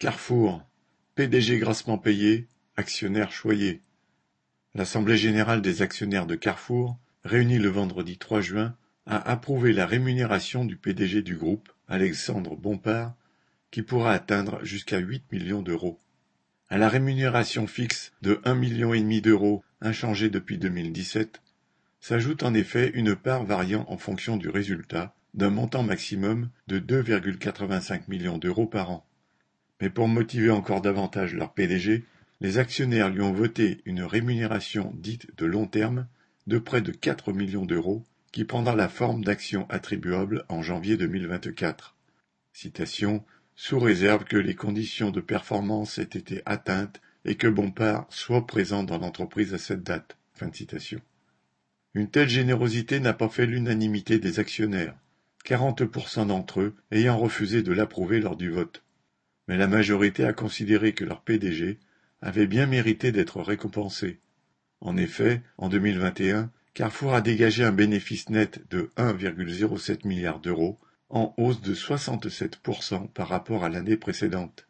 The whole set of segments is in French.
Carrefour, PDG grassement payé, actionnaire choyé. L'Assemblée générale des actionnaires de Carrefour, réunie le vendredi 3 juin, a approuvé la rémunération du PDG du groupe, Alexandre Bompard, qui pourra atteindre jusqu'à 8 millions d'euros. À la rémunération fixe de 1,5 million d'euros inchangée depuis 2017, s'ajoute en effet une part variant en fonction du résultat d'un montant maximum de 2,85 millions d'euros par an. Mais pour motiver encore davantage leur PDG, les actionnaires lui ont voté une rémunération dite de long terme de près de 4 millions d'euros qui prendra la forme d'actions attribuables en janvier 2024. Citation sous réserve que les conditions de performance aient été atteintes et que Bompard soit présent dans l'entreprise à cette date. Une telle générosité n'a pas fait l'unanimité des actionnaires, 40% d'entre eux ayant refusé de l'approuver lors du vote mais la majorité a considéré que leur PDG avait bien mérité d'être récompensé. En effet, en 2021, Carrefour a dégagé un bénéfice net de 1,07 milliard d'euros, en hausse de 67% par rapport à l'année précédente.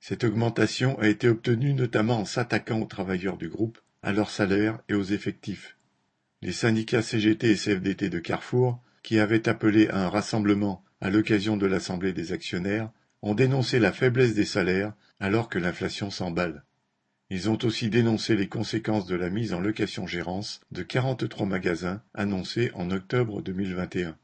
Cette augmentation a été obtenue notamment en s'attaquant aux travailleurs du groupe, à leurs salaires et aux effectifs. Les syndicats CGT et CFDT de Carrefour, qui avaient appelé à un rassemblement à l'occasion de l'Assemblée des actionnaires, ont dénoncé la faiblesse des salaires alors que l'inflation s'emballe. Ils ont aussi dénoncé les conséquences de la mise en location-gérance de 43 magasins annoncés en octobre 2021.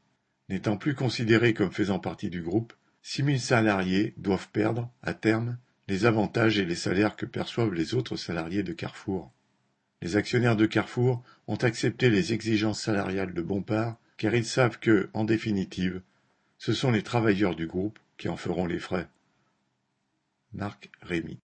N'étant plus considérés comme faisant partie du groupe, 6000 salariés doivent perdre, à terme, les avantages et les salaires que perçoivent les autres salariés de Carrefour. Les actionnaires de Carrefour ont accepté les exigences salariales de Bompard car ils savent que, en définitive, ce sont les travailleurs du groupe qui en feront les frais. Marc Rémy